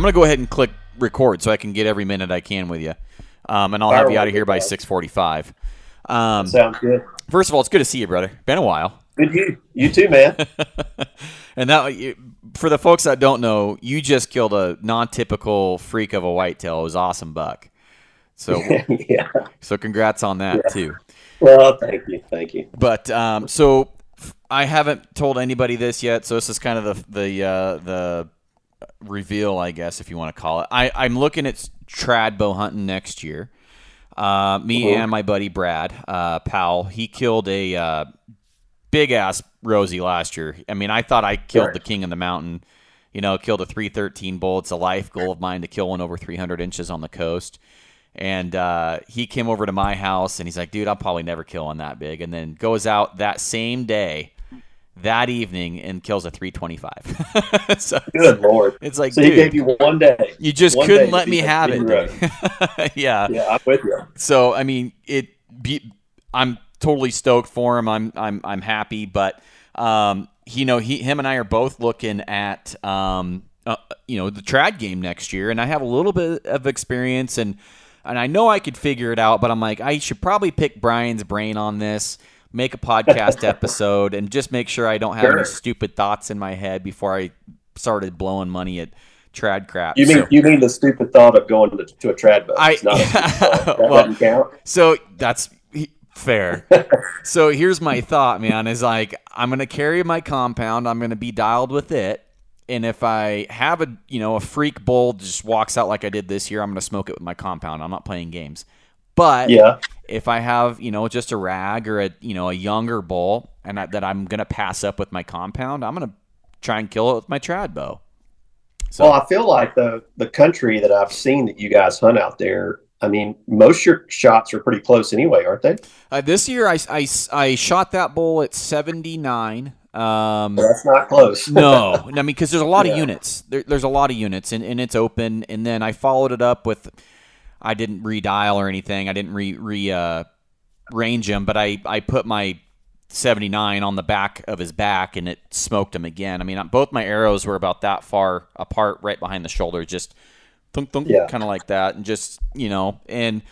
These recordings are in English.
I'm gonna go ahead and click record so I can get every minute I can with you, um, and I'll have you out of here by 6:45. Um, Sounds good. First of all, it's good to see you, brother. Been a while. Good you. You too, man. and that for the folks that don't know, you just killed a non-typical freak of a whitetail. It was awesome buck. So yeah. So congrats on that yeah. too. Well, thank you, thank you. But um, so I haven't told anybody this yet, so this is kind of the the uh, the reveal, I guess, if you want to call it. I I'm looking at trad bow hunting next year. Uh, me uh-huh. and my buddy Brad uh, Powell, he killed a uh, big ass Rosie last year. I mean, I thought I killed sure. the king of the mountain. You know, killed a 313 bull. It's a life goal of mine to kill one over 300 inches on the coast. And uh, he came over to my house and he's like, dude, I'll probably never kill one that big. And then goes out that same day, that evening, and kills a 325. so Good lord! It's like, so dude, he gave you one day. You just one couldn't let me have it. yeah. Yeah, I'm with you. So I mean, it. Be, I'm totally stoked for him. I'm I'm I'm happy, but um, you know, he him and I are both looking at um, uh, you know, the trad game next year, and I have a little bit of experience and and I know I could figure it out, but I'm like, I should probably pick Bryan's brain on this, make a podcast episode, and just make sure I don't have sure. any stupid thoughts in my head before I started blowing money at trad crap. You mean so, you mean the stupid thought of going to, to a trad boat? I, that well, so that's fair. so here's my thought, man, is like I'm gonna carry my compound, I'm gonna be dialed with it. And if I have a you know a freak bull just walks out like I did this year, I'm gonna smoke it with my compound. I'm not playing games. But yeah. If I have you know just a rag or a you know a younger bull and I, that I'm gonna pass up with my compound, I'm gonna try and kill it with my trad bow. So, well, I feel like the the country that I've seen that you guys hunt out there I mean, most your shots are pretty close anyway, aren't they? Uh, this year, I, I, I shot that bull at 79. Um, well, that's not close. no, I mean, because there's a lot yeah. of units. There, there's a lot of units, and, and it's open. And then I followed it up with, I didn't redial or anything. I didn't re, re uh, range him, but I, I put my 79 on the back of his back, and it smoked him again. I mean, both my arrows were about that far apart, right behind the shoulder, just – thunk, thunk, yeah. kind of like that, and just you know, and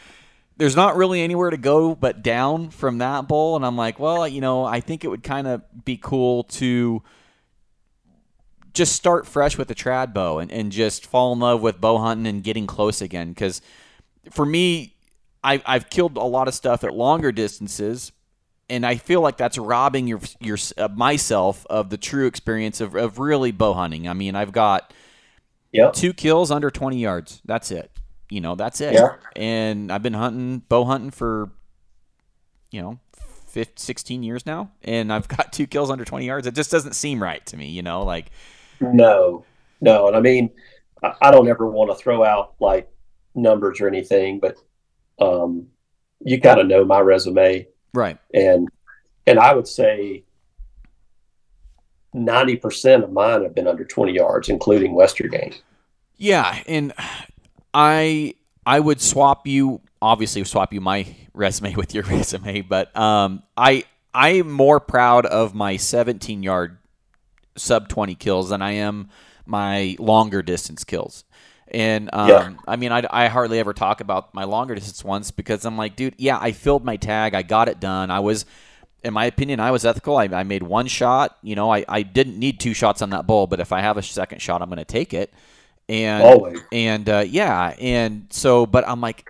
there's not really anywhere to go but down from that bowl. And I'm like, well, you know, I think it would kind of be cool to just start fresh with the trad bow and, and just fall in love with bow hunting and getting close again. Because for me, I, I've killed a lot of stuff at longer distances, and I feel like that's robbing your your uh, myself of the true experience of, of really bow hunting. I mean, I've got Yep. Two kills under 20 yards. That's it. You know, that's it. Yeah. And I've been hunting, bow hunting for, you know, 15, 16 years now. And I've got two kills under 20 yards. It just doesn't seem right to me, you know, like. No, no. And I mean, I don't ever want to throw out like numbers or anything, but um, you kind of know my resume. Right. And, and I would say 90% of mine have been under 20 yards, including Western game. Yeah. And I, I would swap you, obviously swap you my resume with your resume, but um, I, I am more proud of my 17 yard sub 20 kills than I am my longer distance kills. And um, yeah. I mean, I, I hardly ever talk about my longer distance ones because I'm like, dude, yeah, I filled my tag, I got it done. I was in my opinion, I was ethical. I, I made one shot. You know, I, I didn't need two shots on that bull, but if I have a second shot, I'm going to take it. And Always. and uh, yeah, and so, but I'm like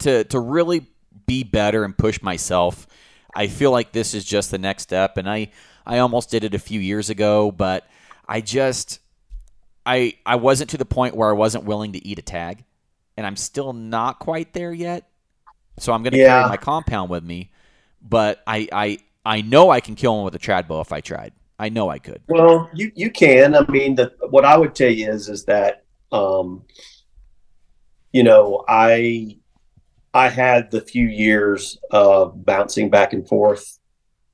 to to really be better and push myself. I feel like this is just the next step, and I I almost did it a few years ago, but I just I I wasn't to the point where I wasn't willing to eat a tag, and I'm still not quite there yet. So I'm going to yeah. carry my compound with me but I I I know I can kill him with a trad bow if I tried. I know I could. Well, you you can. I mean, the what I would tell you is is that um, you know I I had the few years of bouncing back and forth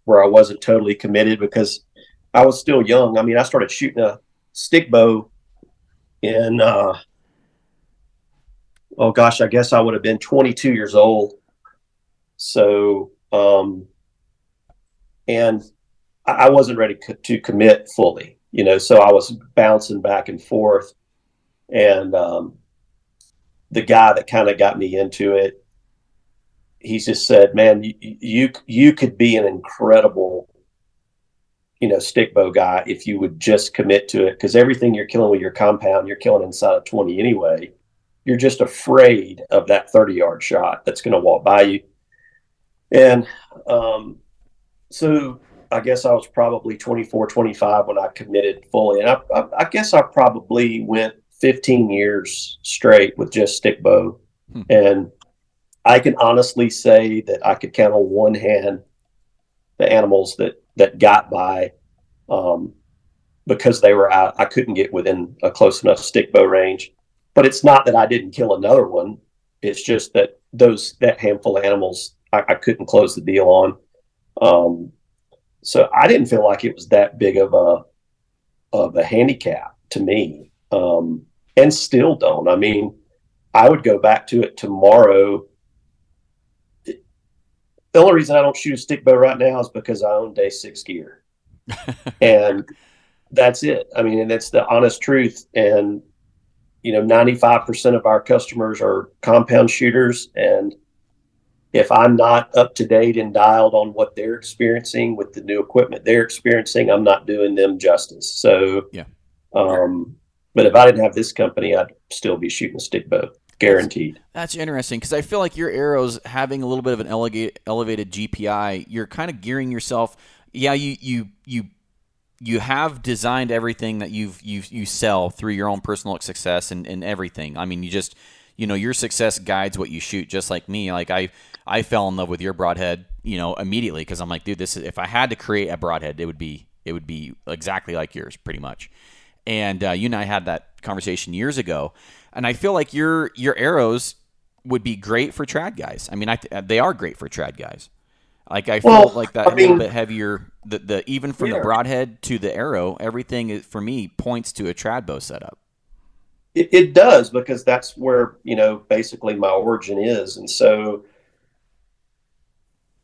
where I wasn't totally committed because I was still young. I mean, I started shooting a stick bow in uh, oh gosh, I guess I would have been 22 years old. So um, and I wasn't ready co- to commit fully, you know, so I was bouncing back and forth. And um, the guy that kind of got me into it, he just said, "Man, you, you you could be an incredible, you know, stick bow guy if you would just commit to it. Because everything you're killing with your compound, you're killing inside of 20 anyway. You're just afraid of that 30 yard shot that's going to walk by you. And um, so I guess I was probably 24, 25 when I committed fully. And I, I, I guess I probably went 15 years straight with just stick bow. Hmm. And I can honestly say that I could count on one hand the animals that, that got by um, because they were out. I couldn't get within a close enough stick bow range. But it's not that I didn't kill another one. It's just that those that handful of animals I, I couldn't close the deal on. Um, so I didn't feel like it was that big of a of a handicap to me, um, and still don't. I mean, I would go back to it tomorrow. The only reason I don't shoot a stick bow right now is because I own day six gear, and that's it. I mean, and it's the honest truth. And you know, ninety five percent of our customers are compound shooters, and if I'm not up to date and dialed on what they're experiencing with the new equipment they're experiencing, I'm not doing them justice. So, yeah. Um, but if I didn't have this company, I'd still be shooting a stick bow, guaranteed. That's, that's interesting because I feel like your arrows having a little bit of an elevated, elevated GPI, you're kind of gearing yourself. Yeah, you you you you have designed everything that you've you you sell through your own personal success and, and everything. I mean, you just you know your success guides what you shoot just like me like i i fell in love with your broadhead you know immediately because i'm like dude this is if i had to create a broadhead it would be it would be exactly like yours pretty much and uh, you and i had that conversation years ago and i feel like your your arrows would be great for trad guys i mean I, they are great for trad guys like I feel like that I a mean, little bit heavier. The the even from yeah. the broadhead to the arrow, everything is, for me points to a trad bow setup. It, it does because that's where you know basically my origin is, and so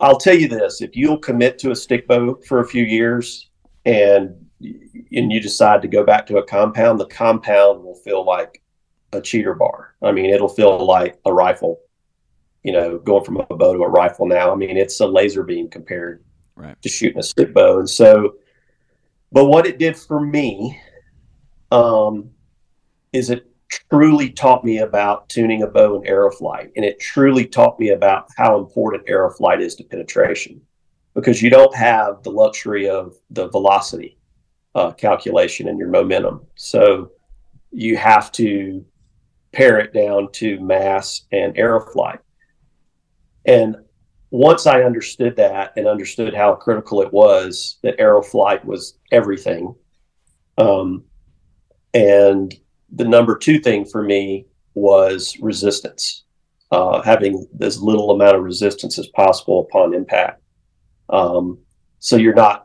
I'll tell you this: if you'll commit to a stick bow for a few years, and and you decide to go back to a compound, the compound will feel like a cheater bar. I mean, it'll feel like a rifle. You know, going from a bow to a rifle now. I mean, it's a laser beam compared right. to shooting a stick bow, and so. But what it did for me, um, is it truly taught me about tuning a bow and arrow flight. And it truly taught me about how important arrow flight is to penetration because you don't have the luxury of the velocity uh, calculation and your momentum. So you have to pare it down to mass and arrow flight. And once I understood that and understood how critical it was that arrow flight was everything, um, and the number two thing for me was resistance, uh, having as little amount of resistance as possible upon impact. Um, so you're not,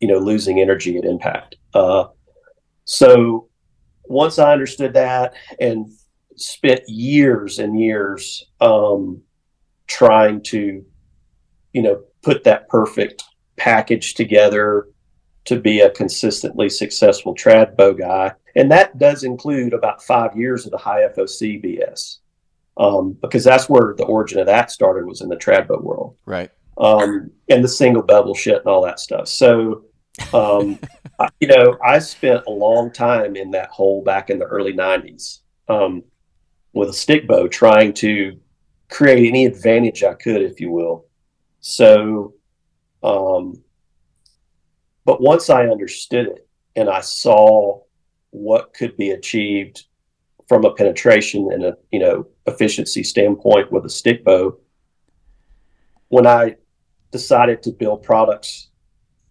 you know, losing energy at impact. Uh, so once I understood that and spent years and years um, trying to, you know, put that perfect package together to be a consistently successful trad bow guy and that does include about five years of the high FOC BS, um, because that's where the origin of that started was in the trad bow world, right? Um, and the single bevel shit and all that stuff. So, um, I, you know, I spent a long time in that hole back in the early '90s um, with a stick bow, trying to create any advantage I could, if you will. So, um, but once I understood it and I saw what could be achieved from a penetration and a you know efficiency standpoint with a stick bow when i decided to build products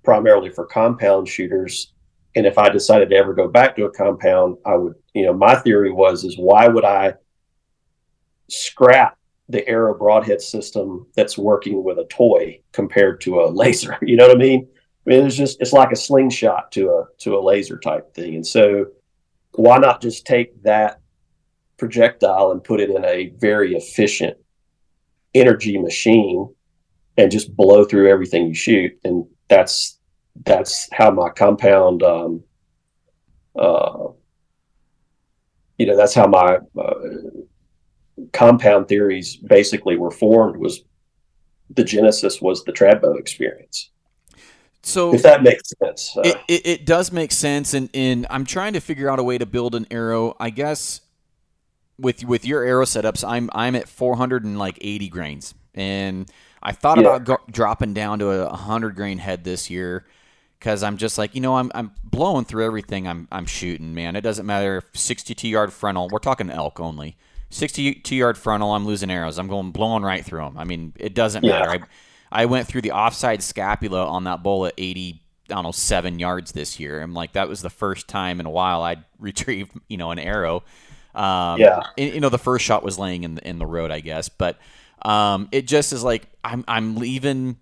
primarily for compound shooters and if i decided to ever go back to a compound i would you know my theory was is why would i scrap the arrow broadhead system that's working with a toy compared to a laser you know what i mean I mean, it's just it's like a slingshot to a to a laser type thing. And so, why not just take that projectile and put it in a very efficient energy machine and just blow through everything you shoot? And that's that's how my compound um, uh, you know, that's how my uh, compound theories basically were formed. Was the genesis was the trad bow experience. So if that makes sense, uh, it, it, it, does make sense, and and I'm trying to figure out a way to build an arrow. I guess with with your arrow setups, I'm I'm at 480 grains, and I thought yeah. about go- dropping down to a 100 grain head this year because I'm just like you know I'm I'm blowing through everything I'm I'm shooting, man. It doesn't matter if 62 yard frontal. We're talking elk only. 62 yard frontal. I'm losing arrows. I'm going blowing right through them. I mean, it doesn't yeah. matter. I, I went through the offside scapula on that bull at 80, I don't know, seven yards this year. I'm like, that was the first time in a while I'd retrieved, you know, an arrow. Um, yeah. And, you know, the first shot was laying in the, in the road, I guess, but um, it just is like I'm I'm leaving.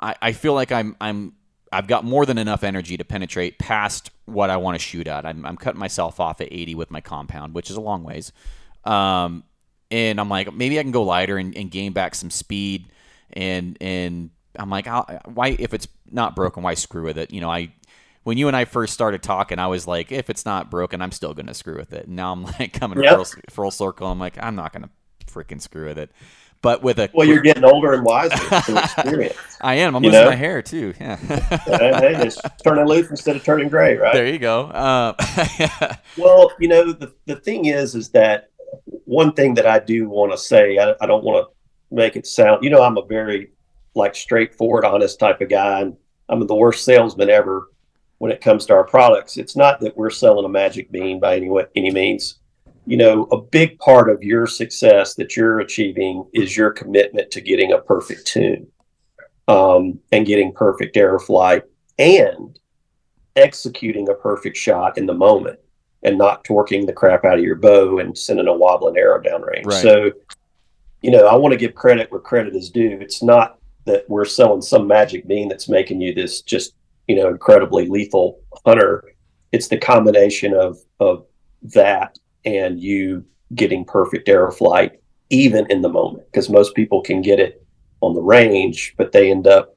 I, I feel like I'm I'm I've got more than enough energy to penetrate past what I want to shoot at. I'm, I'm cutting myself off at 80 with my compound, which is a long ways. Um, and I'm like, maybe I can go lighter and, and gain back some speed and and I'm like, why if it's not broken, why screw with it? You know, I when you and I first started talking, I was like, if it's not broken, I'm still gonna screw with it. And now I'm like coming yep. full, full circle. I'm like, I'm not gonna freaking screw with it. But with a well, you're getting older and wiser experience. I am. I'm losing know? my hair too. Yeah. hey, it's turning loose instead of turning gray, right? There you go. Uh, well, you know, the the thing is, is that one thing that I do want to say. I, I don't want to make it sound you know i'm a very like straightforward honest type of guy and i'm the worst salesman ever when it comes to our products it's not that we're selling a magic bean by any way, any means you know a big part of your success that you're achieving is your commitment to getting a perfect tune um, and getting perfect arrow flight and executing a perfect shot in the moment and not torquing the crap out of your bow and sending a wobbling arrow downrange. Right. So you know, I want to give credit where credit is due. It's not that we're selling some magic bean that's making you this just, you know, incredibly lethal hunter. It's the combination of of that and you getting perfect air flight even in the moment because most people can get it on the range, but they end up,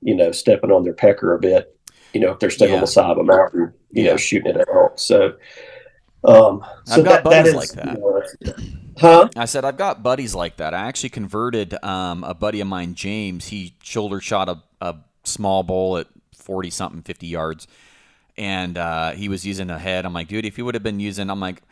you know, stepping on their pecker a bit, you know, if they're standing yeah. on the side of a mountain, you yeah. know, shooting it at elk. So, um, so I've got that, buddies that is, like that. You know, Huh? I said I've got buddies like that. I actually converted um, a buddy of mine, James. He shoulder shot a, a small bull at forty something, fifty yards, and uh, he was using a head. I'm like, dude, if you would have been using, I'm like,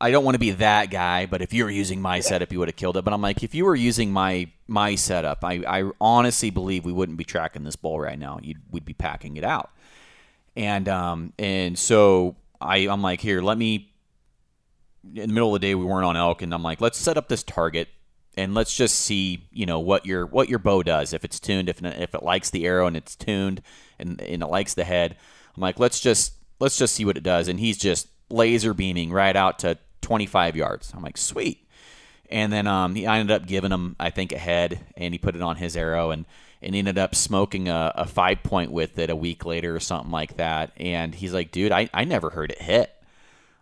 I don't want to be that guy, but if you were using my setup, you would have killed it. But I'm like, if you were using my my setup, I, I honestly believe we wouldn't be tracking this bull right now. You'd, we'd be packing it out. And um and so I I'm like, here, let me in the middle of the day we weren't on elk and I'm like, let's set up this target and let's just see, you know, what your what your bow does. If it's tuned, if if it likes the arrow and it's tuned and, and it likes the head. I'm like, let's just let's just see what it does. And he's just laser beaming right out to 25 yards. I'm like, sweet. And then um, he, I ended up giving him, I think, a head, and he put it on his arrow, and and ended up smoking a, a five point with it a week later or something like that. And he's like, dude, I, I never heard it hit.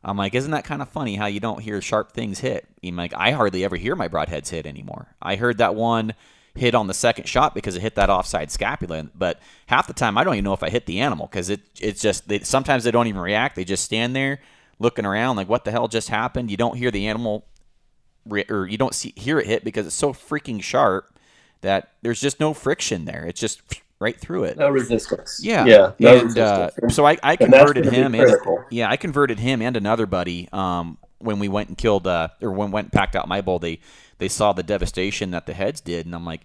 I'm like, isn't that kind of funny how you don't hear sharp things hit? I'm like, I hardly ever hear my broadheads hit anymore. I heard that one hit on the second shot because it hit that offside scapula, but half the time I don't even know if I hit the animal because it it's just they, sometimes they don't even react. They just stand there looking around like, what the hell just happened? You don't hear the animal or you don't see hear it hit because it's so freaking sharp that there's just no friction there. It's just right through it. No resistance. Yeah, yeah. No and uh, so I, I converted him. And, yeah, I converted him and another buddy um, when we went and killed uh, or when went and packed out my bull. They they saw the devastation that the heads did, and I'm like,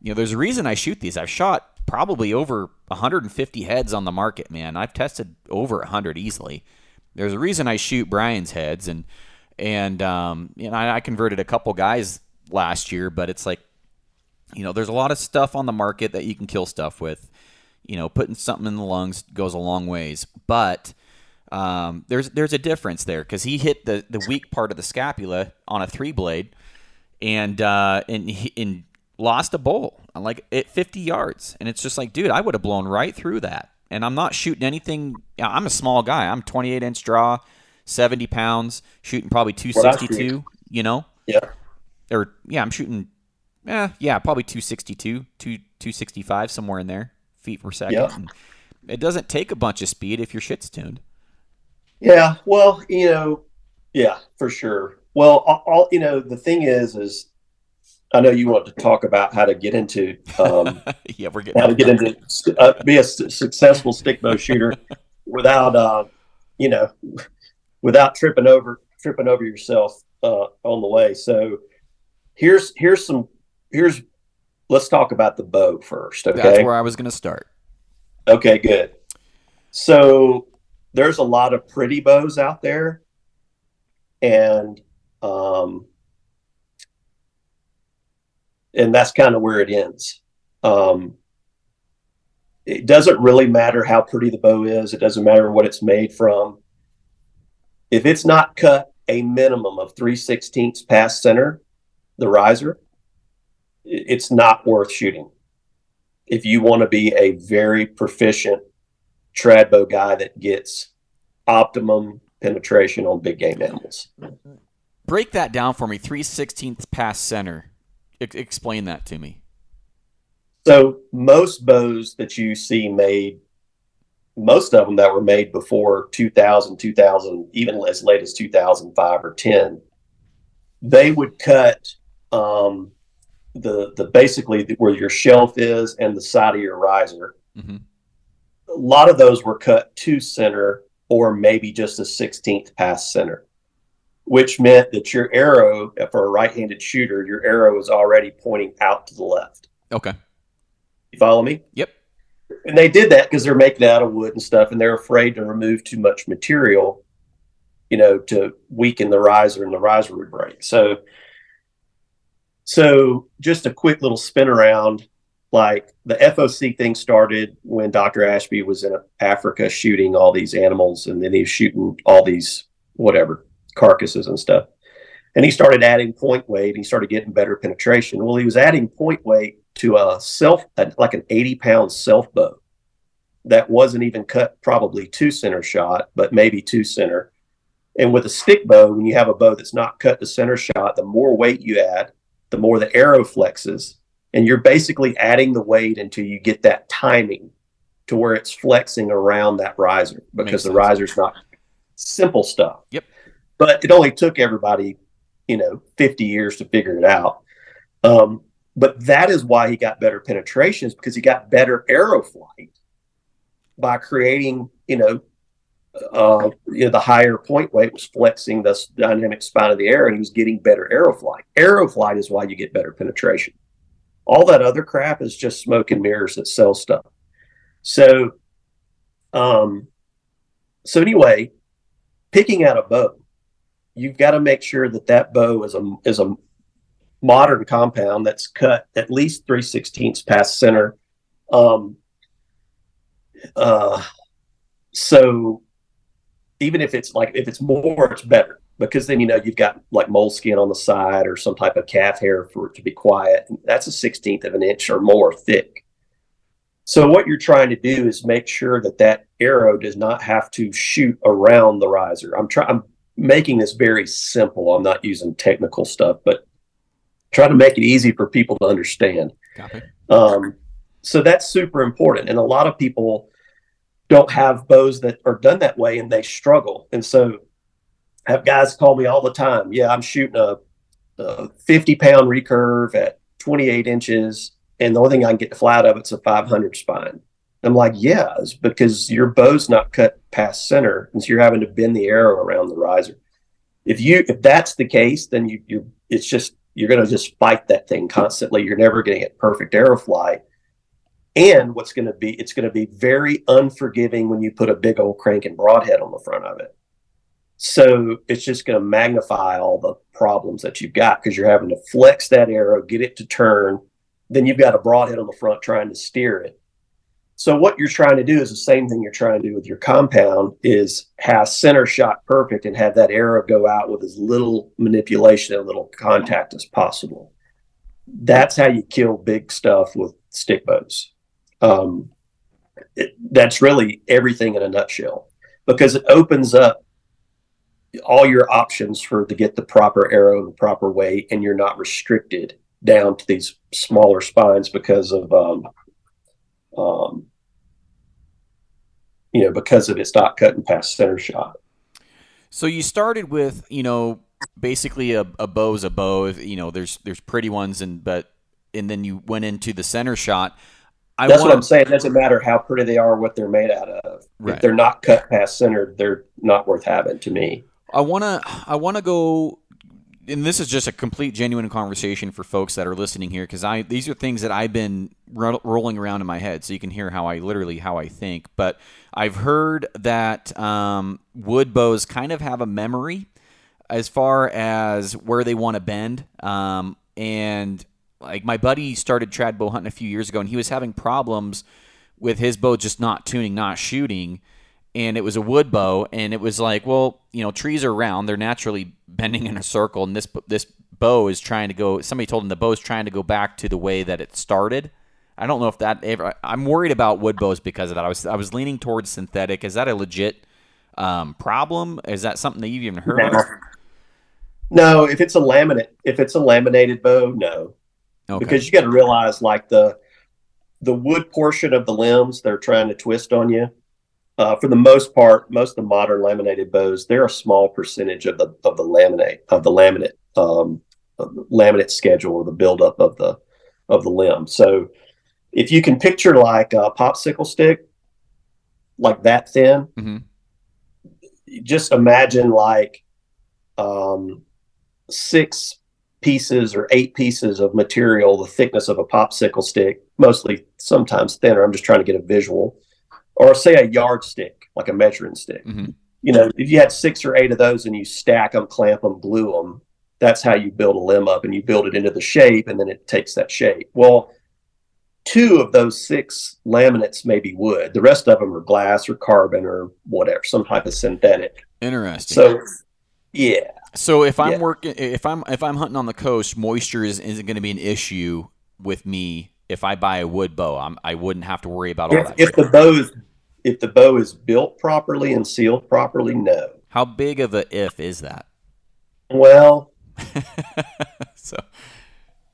you know, there's a reason I shoot these. I've shot probably over 150 heads on the market, man. I've tested over 100 easily. There's a reason I shoot Bryan's heads, and and um, you know, I, I converted a couple guys last year, but it's like you know, there's a lot of stuff on the market that you can kill stuff with. You know, putting something in the lungs goes a long ways, but um, there's there's a difference there because he hit the, the weak part of the scapula on a three blade, and uh, and and lost a bowl like at 50 yards, and it's just like, dude, I would have blown right through that. And I'm not shooting anything. I'm a small guy. I'm 28 inch draw, 70 pounds, shooting probably 262. Well, you know. Yeah. Or yeah, I'm shooting eh, yeah, probably 262, 2, 265, somewhere in there, feet per second. Yeah. It doesn't take a bunch of speed if your shit's tuned. Yeah, well, you know, Yeah, for sure. Well, all, you know, the thing is, is I know you want to talk about how to get into, um, yeah, we're getting how to get into, uh, be a successful stick bow shooter without, uh, you know, without tripping over, tripping over yourself uh, on the way. So here's here's some here's let's talk about the bow first. Okay, that's where I was going to start. Okay, good. So there's a lot of pretty bows out there, and um, and that's kind of where it ends. Um, it doesn't really matter how pretty the bow is. It doesn't matter what it's made from. If it's not cut a minimum of 3 sixteenths past center, the riser, it's not worth shooting. If you want to be a very proficient trad bow guy that gets optimum penetration on big game animals. Break that down for me. 3 sixteenths past center. Explain that to me. So most bows that you see made, most of them that were made before 2000, 2000, even as late as 2005 or 10, they would cut um, the the basically where your shelf is and the side of your riser. Mm-hmm. A lot of those were cut to center or maybe just a 16th past center, which meant that your arrow for a right-handed shooter, your arrow is already pointing out to the left. Okay. You follow me? Yep. And they did that because they're making it out of wood and stuff, and they're afraid to remove too much material, you know, to weaken the riser and the riser would break. So so just a quick little spin around. Like the FOC thing started when Dr. Ashby was in Africa shooting all these animals, and then he was shooting all these whatever carcasses and stuff. And he started adding point weight. He started getting better penetration. Well, he was adding point weight to a self, like an 80 pound self bow that wasn't even cut probably two center shot, but maybe two center. And with a stick bow, when you have a bow that's not cut to center shot, the more weight you add, the more the arrow flexes. And you're basically adding the weight until you get that timing to where it's flexing around that riser because the riser's not simple stuff. Yep. But it only took everybody, you know, 50 years to figure it out. Um, but that is why he got better penetrations because he got better arrow flight by creating, you know, uh, you know, the higher point weight was flexing the dynamic spine of the air, and he was getting better arrow flight. Arrow flight is why you get better penetration. All that other crap is just smoke and mirrors that sell stuff. So, um, so anyway, picking out a bow, you've got to make sure that that bow is a is a modern compound that's cut at least three sixteenths past center. Um, uh, so even if it's like if it's more, it's better because then you know you've got like moleskin on the side or some type of calf hair for it to be quiet. That's a sixteenth of an inch or more thick. So what you're trying to do is make sure that that arrow does not have to shoot around the riser. I'm trying. I'm making this very simple. I'm not using technical stuff, but try to make it easy for people to understand. Um, so that's super important, and a lot of people don't have bows that are done that way and they struggle. And so have guys call me all the time. Yeah, I'm shooting a, a 50 pound recurve at 28 inches, and the only thing I can get the flat of it's a 500 spine. I'm like, yeah, it's because your bow's not cut past center, and so you're having to bend the arrow around the riser. If you if that's the case, then you you it's just you're going to just fight that thing constantly. You're never going to get perfect arrow flight. And what's going to be, it's going to be very unforgiving when you put a big old crank and broadhead on the front of it. So it's just going to magnify all the problems that you've got because you're having to flex that arrow, get it to turn. Then you've got a broadhead on the front trying to steer it. So what you're trying to do is the same thing you're trying to do with your compound is have center shot perfect and have that arrow go out with as little manipulation and little contact as possible. That's how you kill big stuff with stick bows um, it, that's really everything in a nutshell because it opens up all your options for to get the proper arrow in the proper way and you're not restricted down to these smaller spines because of um, um, you know because of it's not cutting past center shot So you started with, you know, basically a, a is a bow. You know, there's there's pretty ones, and but and then you went into the center shot. I That's wanna, what I'm saying. It doesn't matter how pretty they are, what they're made out of. Right. If they're not cut past center, they're not worth having to me. I wanna I wanna go and this is just a complete genuine conversation for folks that are listening here because I these are things that I've been ro- rolling around in my head, so you can hear how I literally how I think. But I've heard that um, wood bows kind of have a memory as far as where they want to bend, um, and like my buddy started trad bow hunting a few years ago, and he was having problems with his bow just not tuning, not shooting and it was a wood bow and it was like well you know trees are round. They're naturally bending in a circle and this this bow is trying to go somebody told him the bow is trying to go back to the way that it started. I don't know if that ever i'm worried about wood bows because of that. I was i was leaning towards synthetic. Is that a legit um, problem? Is that something that you've even heard no. of? No if it's a laminate if it's a laminated bow no. Okay. because you got to realize like the the wood portion of the limbs they're trying to twist on you uh, for the most part, most of the modern laminated bows, they're a small percentage of the of the laminate of the laminate um, laminate schedule or the buildup of the of the limb. So, if you can picture like a popsicle stick, like that thin, mm-hmm. just imagine like um, six pieces or eight pieces of material, the thickness of a popsicle stick, mostly sometimes thinner. I'm just trying to get a visual or say a yardstick, like a measuring stick. Mm-hmm. You know, if you had six or eight of those and you stack them, clamp them, glue them, that's how you build a limb up and you build it into the shape and then it takes that shape. Well, two of those six laminates may be wood. The rest of them are glass or carbon or whatever, some type of synthetic. Interesting. So, yeah. So if I'm yeah. working, if I'm if I'm hunting on the coast, moisture is, isn't going to be an issue with me if I buy a wood bow. I'm, I wouldn't have to worry about all if, that. If the bow is if the bow is built properly and sealed properly, no. How big of a if is that? Well, so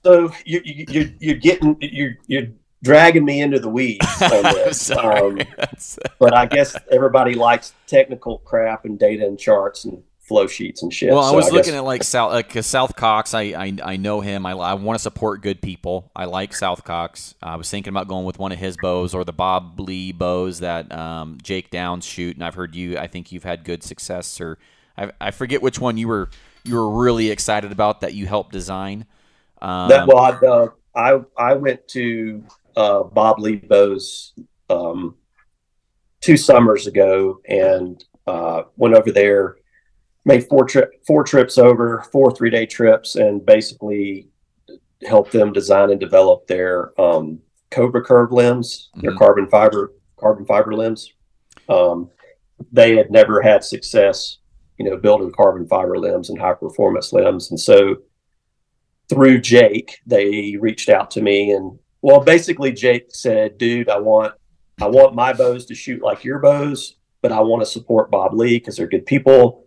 so you, you you're you're getting you're you're dragging me into the weeds on this. um, but I guess everybody likes technical crap and data and charts and flow sheets and shit. Well, I was I looking guess... at like South, like South Cox. I, I I know him. I, I want to support good people. I like South Cox. I was thinking about going with one of his bows or the Bob Lee bows that um, Jake Downs shoot. And I've heard you. I think you've had good success. Or I, I forget which one you were you were really excited about that you helped design. Um, that well, I, uh, I I went to uh, Bob Lee bows um, two summers ago and uh, went over there made four trip four trips over, four three day trips, and basically helped them design and develop their um, Cobra Curve limbs, mm-hmm. their carbon fiber carbon fiber limbs. Um, they had never had success, you know, building carbon fiber limbs and high performance limbs, and so through Jake, they reached out to me and well, basically Jake said, "Dude, I want I want my bows to shoot like your bows, but I want to support Bob Lee because they're good people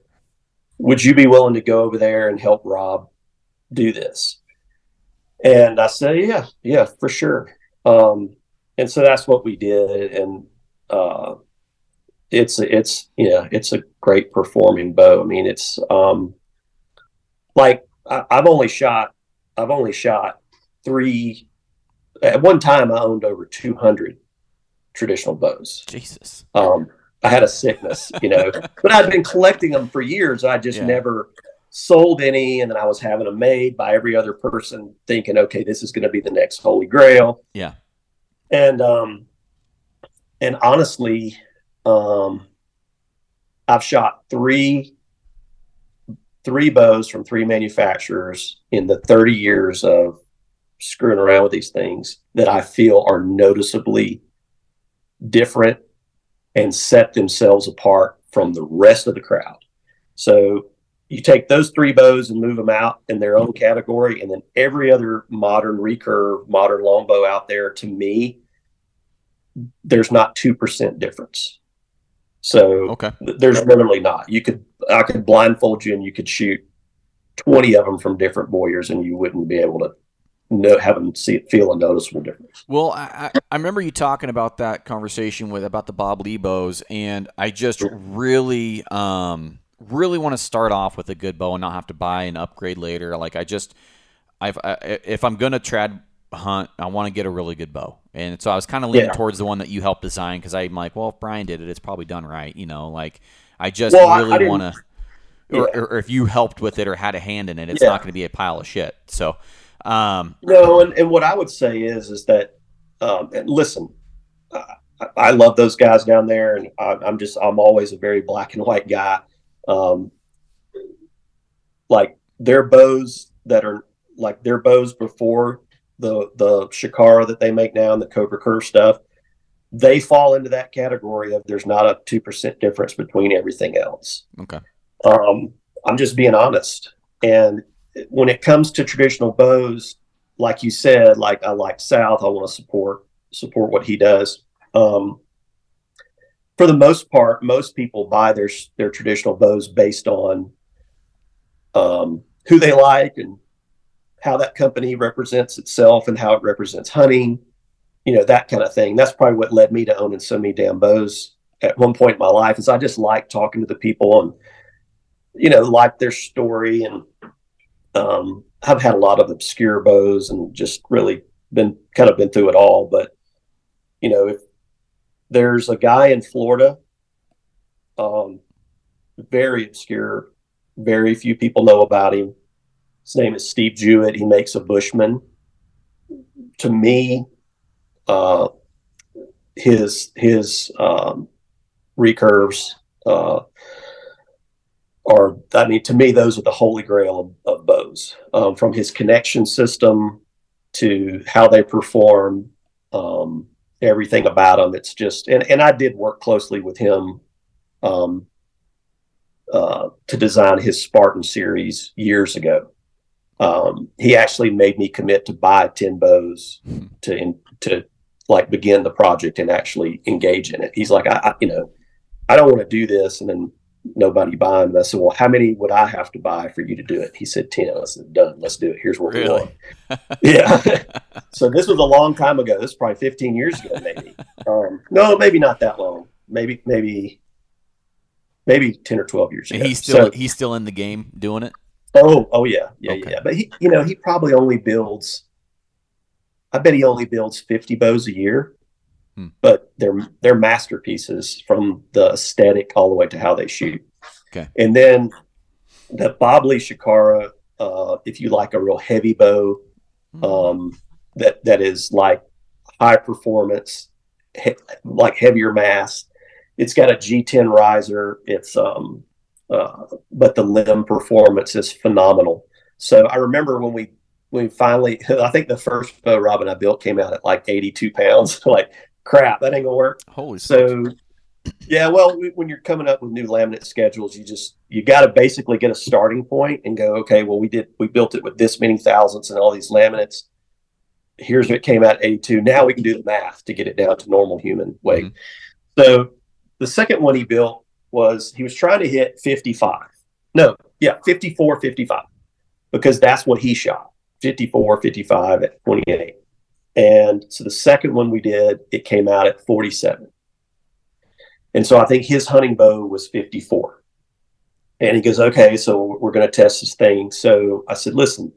would you be willing to go over there and help Rob do this? And I said, yeah, yeah, for sure. Um, and so that's what we did. And, uh, it's, it's, yeah, it's a great performing bow. I mean, it's, um, like I, I've only shot, I've only shot three, at one time I owned over 200 traditional bows. Jesus. Um, I had a sickness, you know, but I'd been collecting them for years. I just yeah. never sold any. And then I was having them made by every other person thinking, okay, this is going to be the next holy grail. Yeah. And, um, and honestly, um, I've shot three, three bows from three manufacturers in the 30 years of screwing around with these things that I feel are noticeably different and set themselves apart from the rest of the crowd. So you take those three bows and move them out in their own category, and then every other modern recurve, modern longbow out there, to me, there's not two percent difference. So okay. th- there's literally not. You could I could blindfold you and you could shoot twenty of them from different bowyers, and you wouldn't be able to no, haven't see it feel a noticeable difference. Well, I, I remember you talking about that conversation with about the Bob Lee bows, and I just really, um, really want to start off with a good bow and not have to buy and upgrade later. Like I just, I've I, if I'm gonna trad hunt, I want to get a really good bow, and so I was kind of leaning Yeah. towards the one that you helped design because I'm like, well, if Bryan did it, it's probably done right. You know, like I just Well, really want to. Or, Yeah. or if you helped with it or had a hand in it, it's not going to be a pile of shit. So, um, No, and, and what I would say is is that um, listen, I, I love those guys down there, and I, I'm just I'm always a very black and white guy. Um, like their bows that are like their bows before the the Shikara that they make now and the Cobra Curve stuff, they fall into that category of there's not a two percent difference between everything else. okay, Um, I'm just being honest. And when it comes to traditional bows, like you said, like I like South, I want to support support what he does. Um, for the most part, most people buy their their traditional bows based on um, who they like and how that company represents itself and how it represents hunting, you know, that kind of thing. That's probably what led me to owning so many damn bows at one point in my life. Is I just like talking to the people and you know, like their story. And um, I've had a lot of obscure bows and just really been kind of been through it all. But, you know, if there's a guy in Florida, um, very obscure, very few people know about him. His name is Steve Jewett. He makes a Bushman. To me, uh, his his um, recurves uh, are I mean to me those are the holy grail of, of bows um, from his connection system to how they perform um, everything about them. It's just and, and I did work closely with him um, uh, to design his Spartan series years ago. Um, he actually made me commit to buy 10 bows to in, to like begin the project and actually engage in it. He's like I, I you know I don't want to do this and then nobody buying. And I said, well, how many would I have to buy for you to do it? He said, 10. I said, done. Let's do it. Here's what we Really? want. Yeah. so this was a long time ago. This is probably 15 years ago, maybe. Um, no, maybe not that long. Maybe, maybe, maybe 10 or 12 years ago. he's still So- he's still in the game doing it. oh, oh yeah. Yeah. Okay. Yeah. But he, you know, he probably only builds, I bet he only builds 50 bows a year. Hmm. But they're they're masterpieces from the aesthetic all the way to how they shoot. Okay. And then the Bob Lee Shikara, uh, if you like a real heavy bow, Hmm. um, that that is like high performance, he- like heavier mass. It's got a G10 riser. It's um, uh, but the limb performance is phenomenal. So I remember when we we finally, I think the first bow Robin I built came out at like 82 pounds. like crap, that ain't gonna work. Holy smokes. So, yeah, well, we- when you're coming up with new laminate schedules, you just you got to basically get a starting point and go, okay, well, we did we built it with this many thousandths and all these laminates. Here's what came out 82. Now we can do the math to get it down to normal human weight. Mhm. So, the second one he built was he was trying to hit 55. No, yeah, 54, 55, because that's what he shot 54, 55 at 28. And so the second one we did, it came out at 47. And so I think his hunting bow was 54. And he goes, okay, so we're going to test this thing. So I said, listen,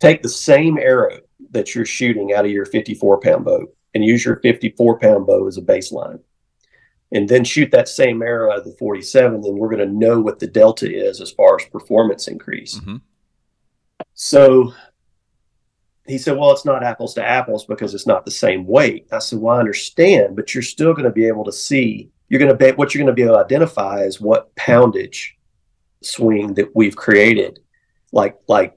take the same arrow that you're shooting out of your 54 pound bow and use your 54 pound bow as a baseline. And then shoot that same arrow out of the 47. Then we're going to know what the delta is as far as performance increase. Mhm. So he said, Well, it's not apples to apples because it's not the same weight. I said, Well, I understand, but you're still going to be able to see, you're going to be, what you're going to be able to identify is what poundage swing that we've created. Like, like,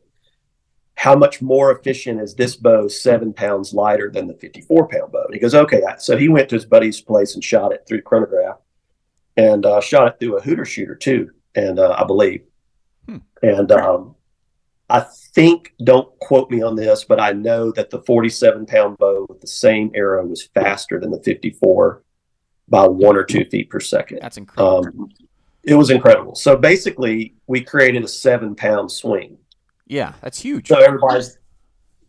how much more efficient is this bow seven pounds lighter than the 54 pound bow? And he goes, Okay. So he went to his buddy's place and shot it through chronograph and uh, shot it through a hooter shooter too. And uh, I believe, Hmm. and um, I think, don't quote me on this, but I know that the 47 pound bow with the same arrow was faster than the 54 by one or two feet per second. That's incredible. Um, it was incredible. So basically, we created a seven pound swing. yeah, that's huge. So everybody's,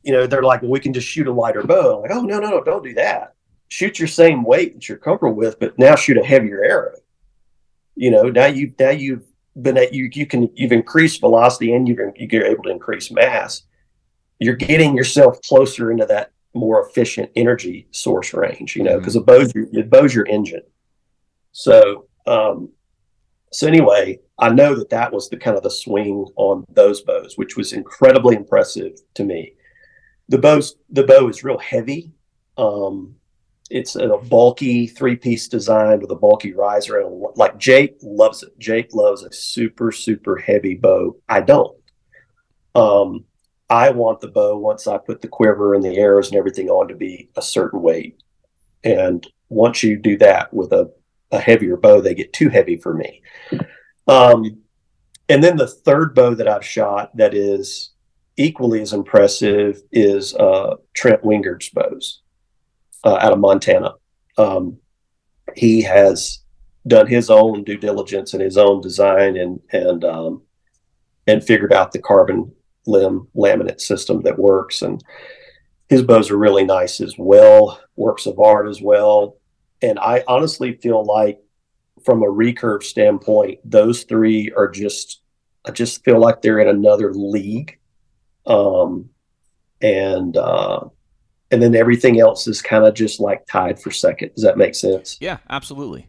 you know, they're like, well, we can just shoot a lighter bow. I'm like, oh, no, no, no, don't do that. Shoot your same weight that you're comfortable with, but now shoot a heavier arrow. You know, now you now you've been at you you can you've increased velocity and you're you're able to increase mass. You're getting yourself closer into that more efficient energy source range you know because mm-hmm. it bows your it bows your engine. So um so anyway i know that that was the kind of the swing on those bows which was incredibly impressive to me. The bows the bow is real heavy um it's a bulky three piece design with a bulky riser and like Jake loves it. Jake loves a super super heavy bow. I don't. Um, I want the bow once I put the quiver and the arrows and everything on to be a certain weight. And once you do that with a, a heavier bow, they get too heavy for me. Um, and then the third bow that I've shot that is equally as impressive is uh, Trent Wingard's bows uh, out of Montana. Um, he has done his own due diligence and his own design and and um, and figured out the carbon limb laminate system that works. And his bows are really nice as well, works of art as well. And I honestly feel like, from a recurve standpoint, those three are just I just feel like they're in another league. Um, and uh, and then everything else is kind of just like tied for second. Does that make sense? Yeah, absolutely.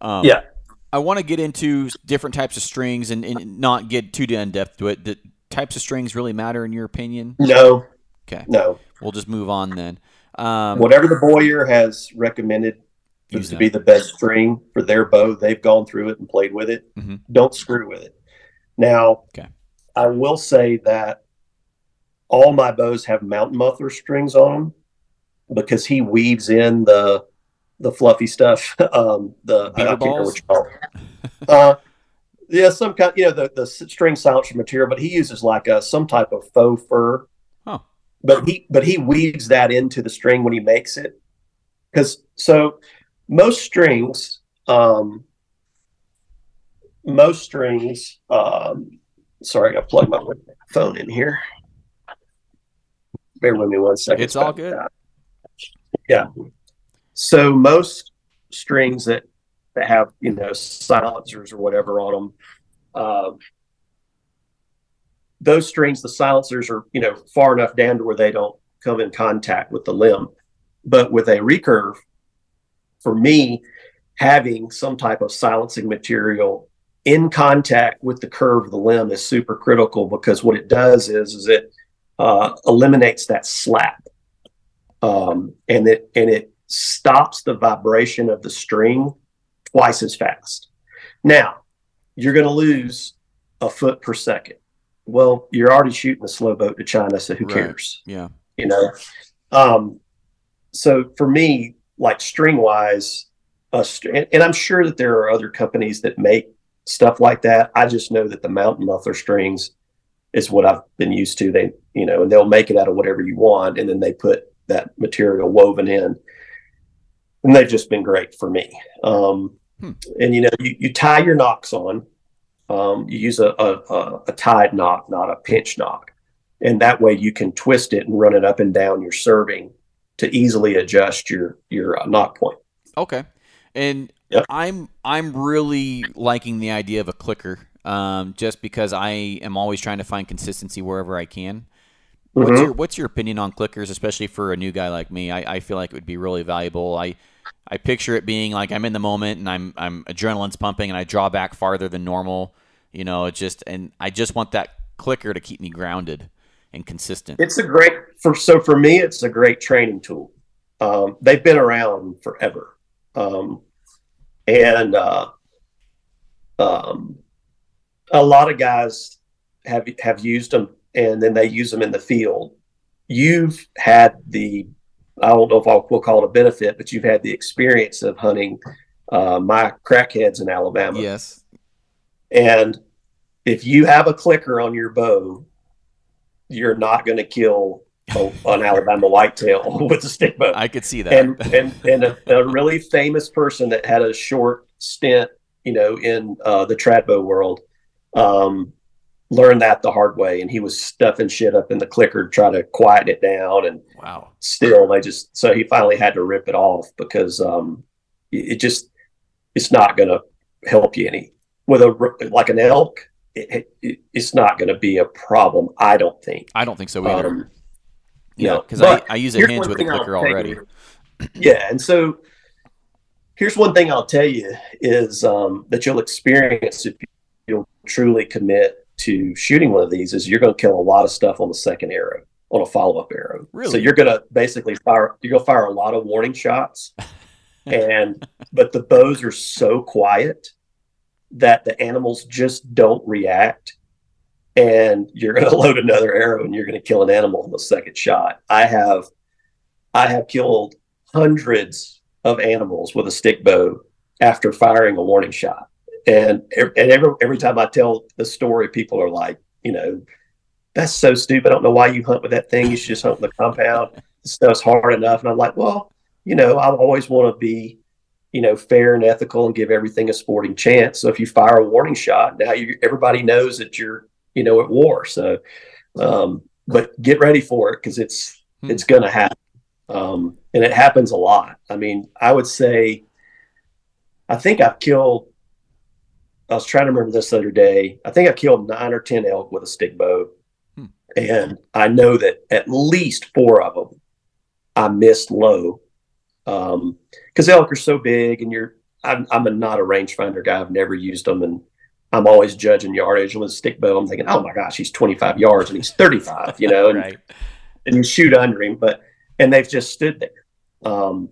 Um, yeah. I want to get into different types of strings and, and not get too in depth to it. The types of strings really matter in your opinion? No. Okay. No. We'll just move on then. Um, Whatever the bowyer has recommended used to be the best string for their bow, they've gone through it and played with it. Mm-hmm. Don't screw with it. Now, okay. I will say that all my bows have mountain muffler strings on them because he weaves in the the fluffy stuff. Um, the Beaver I can't remember what call uh, yeah, some kind, you know, the the string silencer material, but he uses like a some type of faux fur. Oh. But he but he weaves that into the string when he makes it, because so most strings, um, most strings. Um, sorry, I plugged my phone in here bear with me one second. It's all good. Yeah. So most strings that that have you know silencers or whatever on them, uh, those strings, the silencers are you know far enough down to where they don't come in contact with the limb. But with a recurve, for me, having some type of silencing material in contact with the curve of the limb is super critical because what it does is is it uh, eliminates that slap, um, and it and it stops the vibration of the string twice as fast. Now, you're going to lose a foot per second. Well, you're already shooting a slow boat to China, so who right. cares? Yeah, you know. Um, so for me, like string wise, uh, and I'm sure that there are other companies that make stuff like that. I just know that the mountain muffler strings is what I've been used to. They, you know, and they'll make it out of whatever you want, and then they put that material woven in, and they've just been great for me. Um, hmm. And you know, you, you tie your nocks on. Um, you use a, a, a tied nock, not a pinch nock, and that way you can twist it and run it up and down your serving to easily adjust your your uh, nock point. Okay, and yep. I'm I'm really liking the idea of a clicker um, just because I am always trying to find consistency wherever I can. Mm-hmm. What's your What's your opinion on clickers, especially for a new guy like me? I, I feel like it would be really valuable. I I picture it being like I'm in the moment and I'm I'm adrenaline's pumping and I draw back farther than normal. You know, it just and I just want that clicker to keep me grounded and consistent. It's a great for so for me, it's a great training tool. Um, they've been around forever, um, and uh, um, a lot of guys have have used them and then they use them in the field. You've had the I don't know if I will call it a benefit, but you've had the experience of hunting uh, my crackheads in Alabama. Yes. And if you have a clicker on your bow, you're not going to kill a, an Alabama whitetail with a stick bow. I could see that. And and, and a, a, really famous person that had a short stint, you know, in uh, the trad bow world um, learned that the hard way, and he was stuffing shit up in the clicker to try to quiet it down. And wow, still they just so he finally had to rip it off because um, it just it's not going to help you any. with a like an elk, it, it, it's not going to be a problem. I don't think. I don't think so either. Um, yeah, because I, I use a hinge with a clicker already. Yeah, and so here's one thing I'll tell you is um, that you'll experience if you'll truly commit to shooting one of these is you're going to kill a lot of stuff on the second arrow on a follow-up arrow. Really? So you're going to basically fire you're going to fire a lot of warning shots and but the bows are so quiet that the animals just don't react and you're going to load another arrow and you're going to kill an animal on the second shot. I have I have killed hundreds of animals with a stick bow after firing a warning shot. And and every every time I tell the story, people are like, you know, that's so stupid. I don't know why you hunt with that thing. You should just hunt in the compound. The stuff's hard enough. And I'm like, well, you know, I always want to be, you know, fair and ethical and give everything a sporting chance. So if you fire a warning shot, now you everybody knows that you're, you know, at war. So, um, but get ready for it because it's hmm. it's going to happen, um, and it happens a lot. I mean, I would say, I think I've killed I was trying to remember this other day. I think I killed nine or ten elk with a stick bow, hmm. and I know that at least four of them I missed low because um, elk are so big, and you're I'm, I'm a, not a rangefinder guy. I've never used them, and I'm always judging yardage with a stick bow. I'm thinking, oh my gosh, he's 25 yards and he's 35, you know, and, right. and you shoot under him, but and they've just stood there. Um,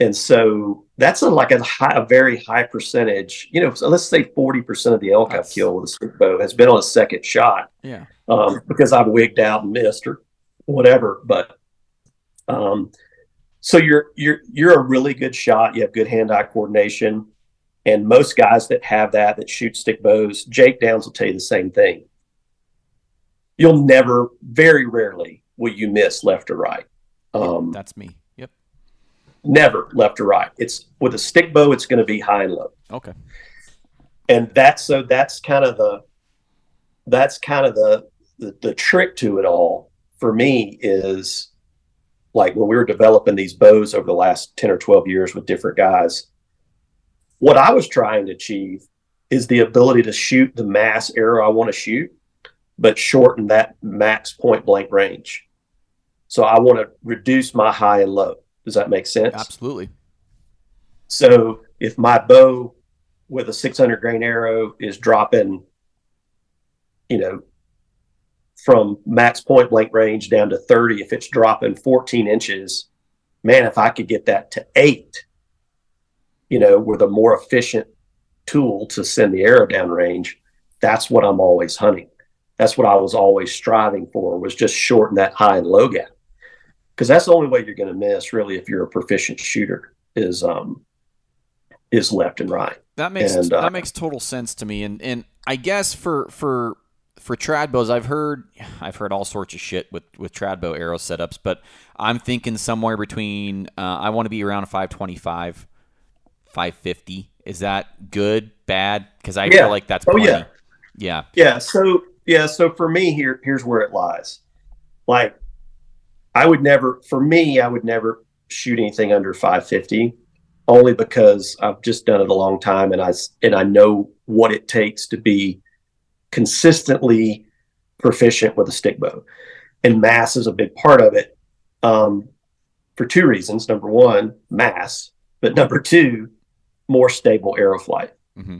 and so that's a, like a, high, a very high percentage. You know, so let's say forty percent of the elk I've killed with a stick bow has been on a second shot. Yeah, um, because I've wigged out and missed or whatever. But um, so you're you're you're a really good shot. You have good hand-eye coordination, and most guys that have that that shoot stick bows, Jake Downs will tell you the same thing. You'll never, very rarely, will you miss left or right. Um, That's me never left or right. It's with a stick bow, it's going to be high and low. Okay. And that's so that's kind of the that's kind of the, the the trick to it all for me is like when we were developing these bows over the last 10 or 12 years with different guys, what I was trying to achieve is the ability to shoot the mass arrow I want to shoot, but shorten that max point blank range. So I want to reduce my high and low. Does that make sense? Absolutely. So if my bow with a 600 grain arrow is dropping, you know, from max point blank range down to 30, if it's dropping 14 inches, man, if I could get that to eight, you know, with a more efficient tool to send the arrow down range, that's what I'm always hunting. That's what I was always striving for was just shorten that high and low gap because that's the only way you're going to miss really if you're a proficient shooter is um is left and right. That makes and, uh, that makes total sense to me. And and i guess for for for trad bows i've heard i've heard all sorts of shit with with trad bow arrow setups but i'm thinking somewhere between uh, i want to be around 525 550 is that good bad? Because i yeah. feel like that's plenty. oh yeah. Yeah. Yeah so yeah so for me here here's where it lies. Like I would never, for me, I would never shoot anything under 550 only because I've just done it a long time and I and I know what it takes to be consistently proficient with a stick bow, and mass is a big part of it. Um, for two reasons: number one, mass, but number two, more stable arrow flight. Mm-hmm.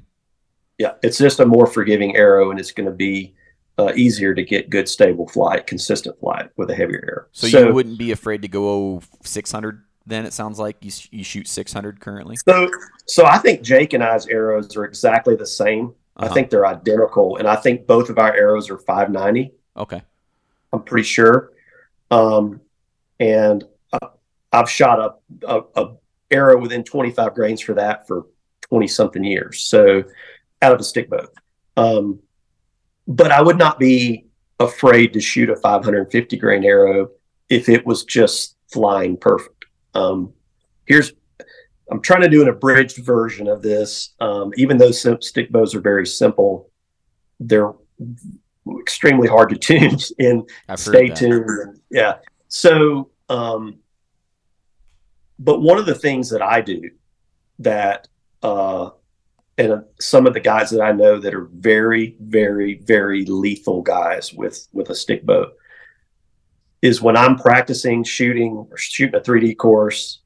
Yeah, it's just a more forgiving arrow, and it's going to be uh, easier to get good stable flight, consistent flight with a heavier air. So, so, you wouldn't be afraid to go 600 then it sounds like you, you shoot 600 currently. So so I think Jake and I's arrows are exactly the same. Uh-huh. I think they're identical and I think both of our arrows are 590. Okay. I'm pretty sure. Um, and uh, I've shot a, a, a arrow within 25 grains for that for 20 something years. So out of a stick bow. Um, but I would not be afraid to shoot a 550 grain arrow if it was just flying perfect. Um, here's I'm trying to do an abridged version of this. Um, even though stick bows are very simple, they're extremely hard to tune and I've stay tuned. And, yeah. So, um, but one of the things that I do that uh, and uh, some of the guys that I know that are very, very, very lethal guys with with a stick bow is when I'm practicing shooting or shooting a 3D course,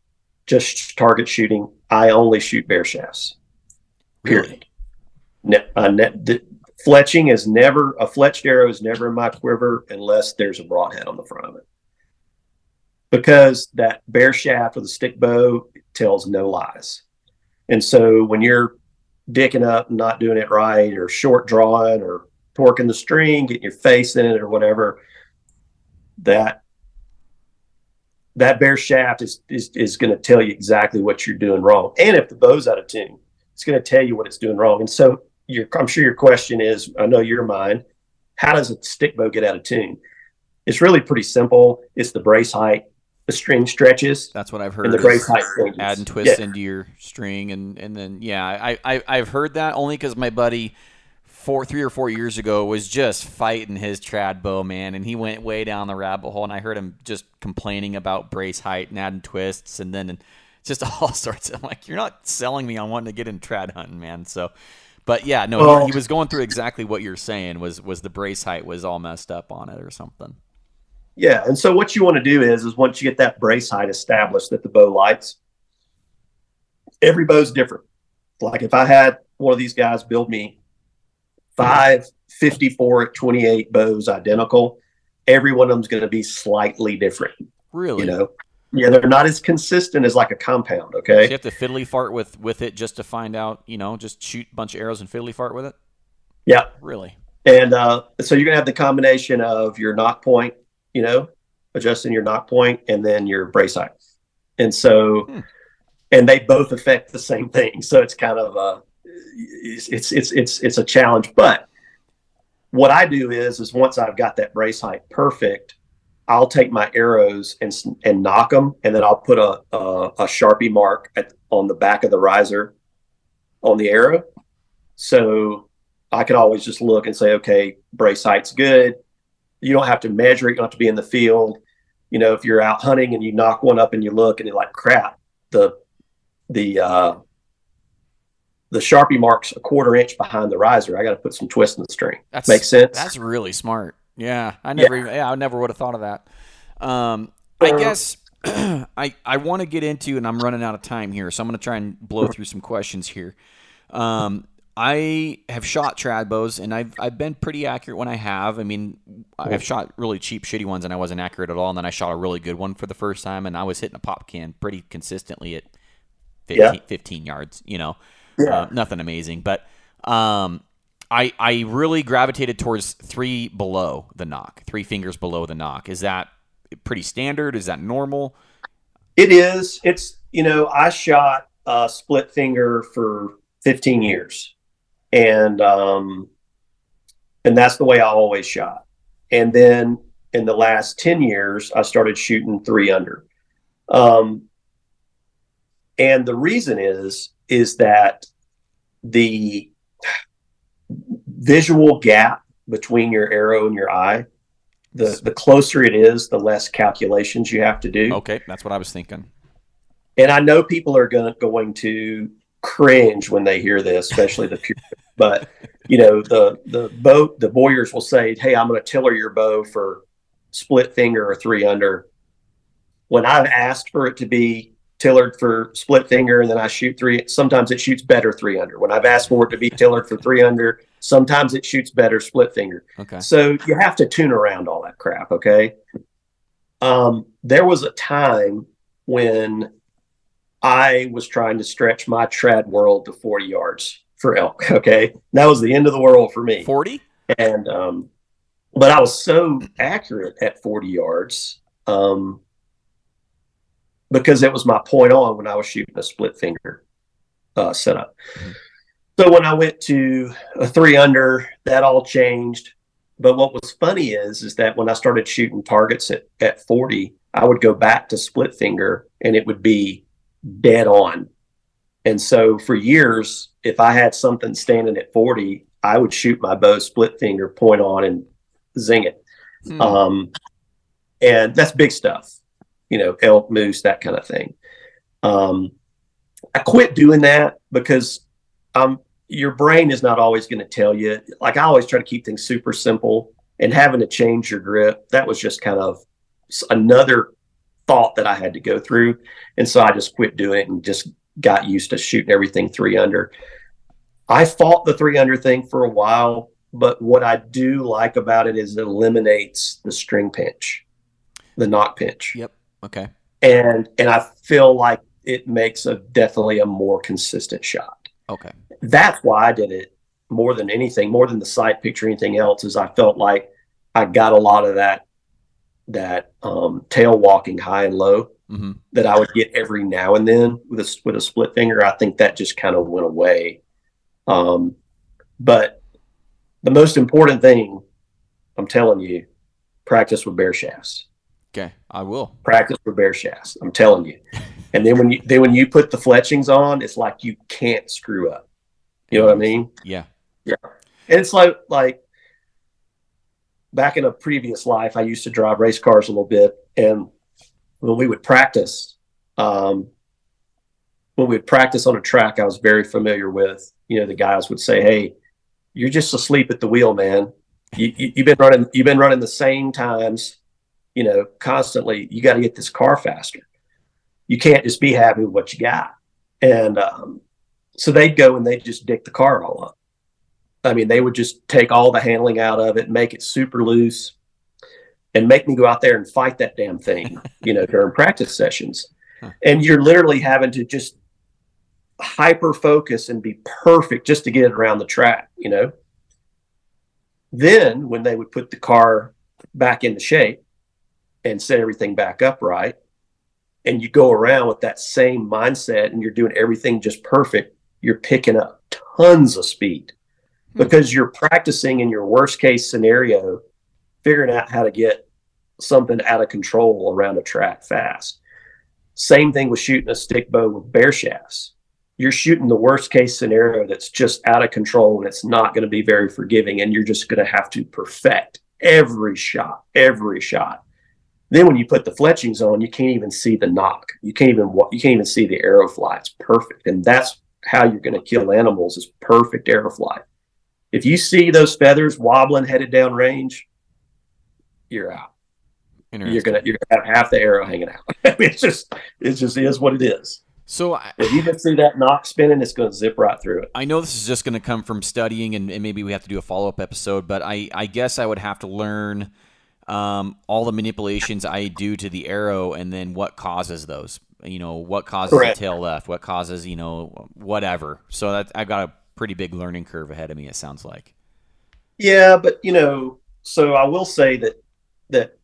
just target shooting. I only shoot bare shafts. Period. Really? Ne- uh, ne- the, fletching is never a fletched arrow is never in my quiver unless there's a broadhead on the front of it because that bare shaft with a stick bow tells no lies. And so when you're dicking up and not doing it right, or short drawing, or torquing the string, getting your face in it, or whatever, that that bare shaft is is, is going to tell you exactly what you're doing wrong. And if the bow's out of tune, it's going to tell you what it's doing wrong. And so your, I'm sure your question is, I know your mind, how does a stick bow get out of tune? It's really pretty simple. It's the brace height the string stretches. That's what I've heard. And the brace height Add and twist yeah. into your string, and and then yeah, I, I I've heard that only because my buddy four three or four years ago was just fighting his trad bow man, and he went way down the rabbit hole, and I heard him just complaining about brace height and adding twists, and then just all sorts. Of, I'm like, you're not selling me on wanting to get in trad hunting, man. So. But yeah, no, well, he, he was going through exactly what you're saying. Was was the brace height was all messed up on it or something? Yeah, and so what you want to do is is once you get that brace height established that the bow likes, every bow's different. Like if I had one of these guys build me five 54 at 28 bows identical, every one of them's going to be slightly different. Really? You know, yeah, they're not as consistent as like a compound. Okay. So you have to fiddly fart with with it just to find out. You know, just shoot a bunch of arrows and fiddly fart with it. Yeah. Really. And uh, so you're gonna have the combination of your nock point you know, adjusting your nock point and then your brace height. And so, hmm. and they both affect the same thing. So it's kind of a, it's, it's, it's, it's, it's a challenge. But what I do is, is once I've got that brace height perfect, I'll take my arrows and, and nock them. And then I'll put a, a, a Sharpie mark at, on the back of the riser on the arrow. So I can always just look and say, okay, brace height's good you don't have to measure it. You don't have to be in the field. You know, if you're out hunting and you knock one up and you look and you're like, crap, the the uh, the sharpie marks a quarter inch behind the riser. I got to put some twist in the string. That makes sense. That's really smart. Yeah, I never. Yeah, yeah I never would have thought of that. Um, I uh, guess I I want to get into, and I'm running out of time here, so I'm going to try and blow through some questions here. Um, I have shot trad bows, and I've I've been pretty accurate when I have. I mean, I've shot really cheap, shitty ones, and I wasn't accurate at all. And then I shot a really good one for the first time, and I was hitting a pop can pretty consistently at 15, yeah. 15 yards. You know, yeah. uh, nothing amazing, but um, I I really gravitated towards three below the nock, three fingers below the nock. Is that pretty standard? Is that normal? It is. It's you know I shot a split finger for 15 years and um, and that's the way I always shot. And then in the last ten years, I started shooting three under. Um, and the reason is is that the visual gap between your arrow and your eye the the closer it is the less calculations you have to do okay that's what i was thinking and i know people are going, going to cringe when they hear this, especially the pure. but you know, the the boat the bowyers will say, "Hey, I'm going to tiller your bow for split finger or three under." When I've asked for it to be tillered for split finger and then I shoot three, sometimes it shoots better three under. When I've asked for it to be tillered for three under, sometimes it shoots better split finger. Okay. So you have to tune around all that crap. Okay. Um, there was a time when I was trying to stretch my trad world to 40 yards for elk. Okay. That was the end of the world for me. 40? And, um, but I was so accurate at 40 yards um, because it was my point on when I was shooting a split finger uh, setup. Mm-hmm. So when I went to a three under, that all changed. But what was funny is, is that when I started shooting targets at, at 40, I would go back to split finger and it would be dead on. And so for years, if I had something standing at 40, I would shoot my bow split finger, point on, and zing it. Hmm. Um, and that's big stuff, you know, elk, moose, that kind of thing. Um, I quit doing that because I'm your brain is not always going to tell you. Like I always try to keep things super simple, and having to change your grip that was just kind of another thought that I had to go through, and so I just quit doing it and just got used to shooting everything three under. I fought the three under thing for a while, but what I do like about it is it eliminates the string pinch, the nock pinch. Yep. Okay. And and I feel like it makes a definitely a more consistent shot. Okay. That's why I did it more than anything, more than the sight picture, anything else, is I felt like I got a lot of that that um, tail walking high and low mm-hmm. that I would get every now and then with a with a split finger. I think that just kind of went away. Um, but the most important thing, I'm telling you, practice with bare shafts. Okay, I will practice with bare shafts. I'm telling you. and then when you then when you put the fletchings on, it's like you can't screw up. You know what I mean? Yeah. Yeah. And it's like like back in a previous life, I used to drive race cars a little bit, and when we would practice, um, when we would practice on a track I was very familiar with, you know, the guys would say, "Hey, you're just asleep at the wheel, man. You, you, you've been running, you've been running the same times, you know, constantly. You got to get this car faster. You can't just be happy with what you got." And um, so they'd go and they'd just dick the car all up. I mean, they would just take all the handling out of it, make it super loose, and make me go out there and fight that damn thing, you know, during practice sessions. Huh. And you're literally having to just hyper focus and be perfect just to get it around the track, you know. Then when they would put the car back into shape and set everything back up right, and you go around with that same mindset and you're doing everything just perfect, you're picking up tons of speed. Hmm. because you're practicing in your worst case scenario, figuring out how to get something out of control around a track fast. Same thing with shooting a stick bow with bare shafts. You're shooting the worst case scenario that's just out of control and it's not going to be very forgiving, and you're just going to have to perfect every shot, every shot. Then when you put the fletchings on, you can't even see the nock. You can't even you can't even see the arrow fly. It's perfect, and that's how you're going to kill animals is perfect arrow flight. If you see those feathers wobbling headed down range, you're out. You're gonna you're gonna have half the arrow hanging out. it's just it just is what it is. So I, if you can see that nock spinning, it's going to zip right through it. I know this is just going to come from studying, and, and maybe we have to do a follow up episode. But I I guess I would have to learn um, all the manipulations I do to the arrow, and then what causes those you know what causes Correct. the tail left, what causes you know whatever. So that I've got a pretty big learning curve ahead of me. It sounds like. Yeah, but you know, so I will say that that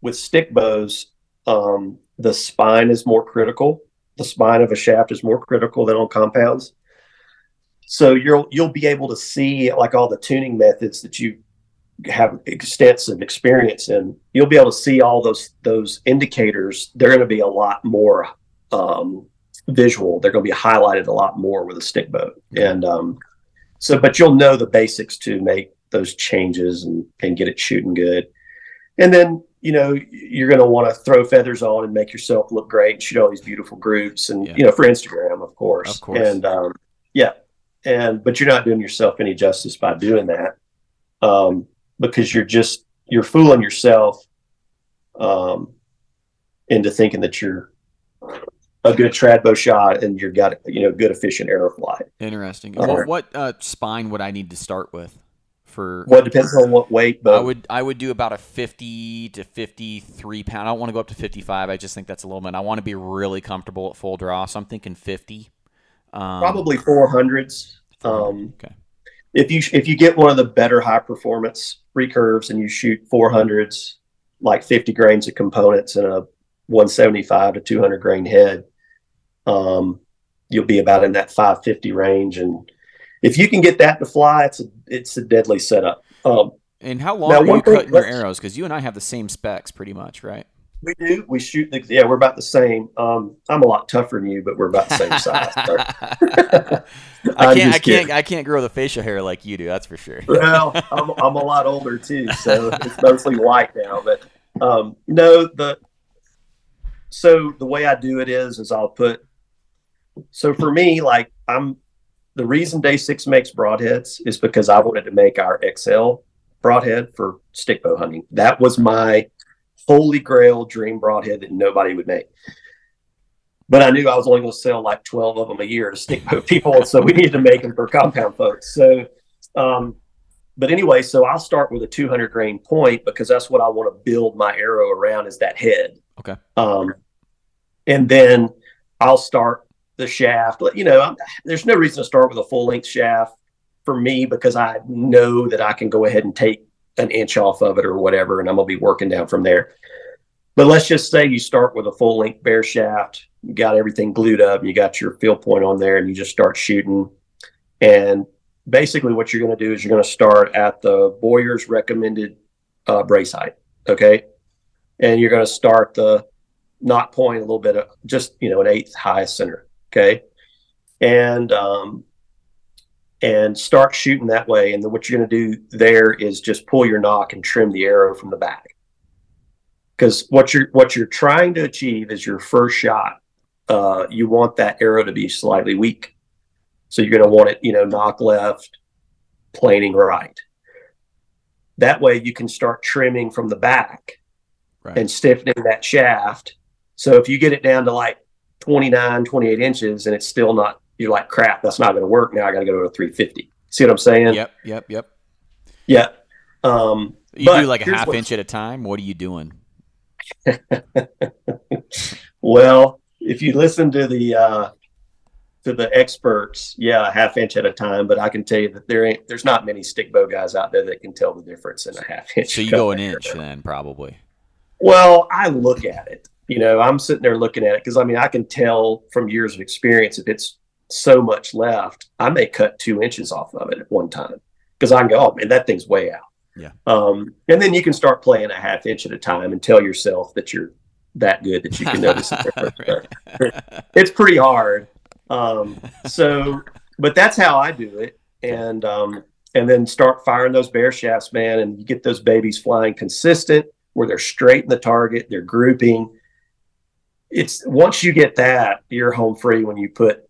with stick bows, um, the spine is more critical. The spine of a shaft is more critical than on compounds. So you'll you'll be able to see like all the tuning methods that you have extensive experience in, you'll be able to see all those those indicators. They're going to be a lot more um, visual. They're going to be highlighted a lot more with a stick bow, and um, so. But you'll know the basics to make those changes and and get it shooting good. And then you know you're going to want to throw feathers on and make yourself look great and shoot all these beautiful groups and yeah. you know for Instagram, of course. Of course. And um, yeah, and but you're not doing yourself any justice by doing that. Um, because you're just you're fooling yourself um, into thinking that you're a good trad bow shot and you've got you know good efficient arrow flight. Interesting. Uh, well, what uh, spine would I need to start with? For what well, depends on what weight. But I would I would do about a fifty to fifty three pound. I don't want to go up to fifty five. I just think that's a little bit. I want to be really comfortable at full draw, so I'm thinking fifty. Um, Probably four hundreds. Um, okay if you if you get one of the better high performance recurves and you shoot 400s like 50 grains of components in a 175 to 200 grain head um, you'll be about in that 550 range and if you can get that to fly it's a it's a deadly setup um, and how long are you cutting your arrows because you and i have the same specs pretty much right we do. We shoot the yeah. We're about the same. Um, I'm a lot tougher than you, but we're about the same size. I can't. I can't. I can't grow the facial hair like you do. That's for sure. well, I'm, I'm a lot older too, so it's mostly white now. But um, no, the so the way I do it is is I'll put. So for me, like I'm the reason Day Six makes broadheads is because I wanted to make our XL broadhead for stick bow hunting. That was my holy grail dream broadhead that nobody would make. But I knew I was only going to sell like 12 of them a year to stick bow people. so we needed to make them for compound folks. So, um, but anyway, so I'll start with a 200 grain point because that's what I want to build my arrow around is that head. Okay. Um, and then I'll start the shaft. You know, I'm, there's no reason to start with a full length shaft for me because I know that I can go ahead and take an inch off of it or whatever, and I'm gonna be working down from there. But let's just say you start with a full length bare shaft, you got everything glued up, you got your field point on there, and you just start shooting. And basically, what you're going to do is you're going to start at the bowyer's recommended uh, brace height, okay? And you're going to start the nock point a little bit, of, just you know, an eighth high center, okay? And um, and start shooting that way. And then what you're going to do there is just pull your nock and trim the arrow from the back. Because what you're what you're trying to achieve is your first shot. Uh, you want that arrow to be slightly weak, so you're going to want it, you know, nock left, planing right. That way, you can start trimming from the back right. and stiffening that shaft. So if you get it down to like 29, 28 inches and it's still not you're like, crap, that's not going to work. Now I got to go to a 350. See what I'm saying? Yep, yep, yep. Yeah. Um, you do like a half inch at a time. What are you doing? well, if you listen to the uh, to the experts, yeah, a half inch at a time. But I can tell you that there ain't there's not many stick bow guys out there that can tell the difference in a half inch. So you go an inch then, probably. Well, I look at it. You know, I'm sitting there looking at it because I mean I can tell from years of experience if it's so much left, I may cut two inches off of it at one time because I can go, oh man, that thing's way out. Yeah. Um, and then you can start playing a half inch at a time and tell yourself that you're that good that you can notice it. it's pretty hard. Um, so, but that's how I do it. And, um, and then start firing those bare shafts, man, and you get those babies flying consistent where they're straight in the target, they're grouping. It's once you get that, you're home free when you put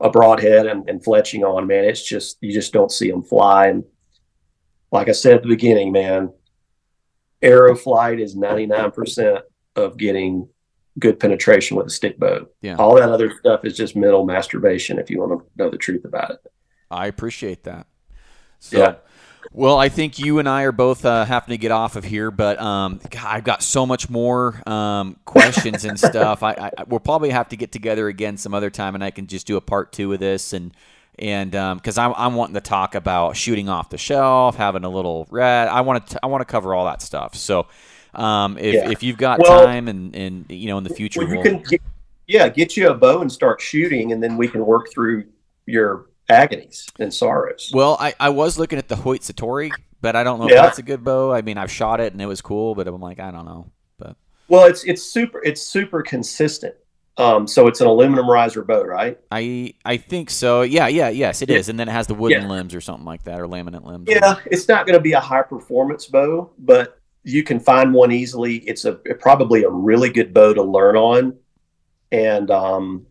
a broadhead and, and fletching on, man, it's just you just don't see them fly. And like I said at the beginning, man, arrow flight is ninety nine percent of getting good penetration with a stick bow. Yeah. All that other stuff is just mental masturbation if you want to know the truth about it. I appreciate that. So, yeah. Well, I think you and I are both uh, having to get off of here, but um, God, I've got so much more um, questions and stuff. I, I, we'll probably have to get together again some other time, and I can just do a part two of this and and because um, I'm, I'm wanting to talk about shooting off the shelf, having a little red. I want to I want to cover all that stuff. So um, if, yeah. if you've got well, time and and you know in the future, well, you we'll, can get, yeah get you a bow and start shooting, and then we can work through your agonies and sorrows. Well, I, I was looking at the Hoyt Satori, but I don't know yeah. if that's a good bow. I mean, I've shot it and it was cool, but I'm like, I don't know. But well, it's it's super it's super consistent. Um, so it's an aluminum riser bow, right? I I think so. Yeah, yeah, yes, it yeah. is. And then it has the wooden yeah. limbs or something like that, or laminate limbs. Yeah, it's not going to be a high performance bow, but you can find one easily. It's a probably a really good bow to learn on, and um,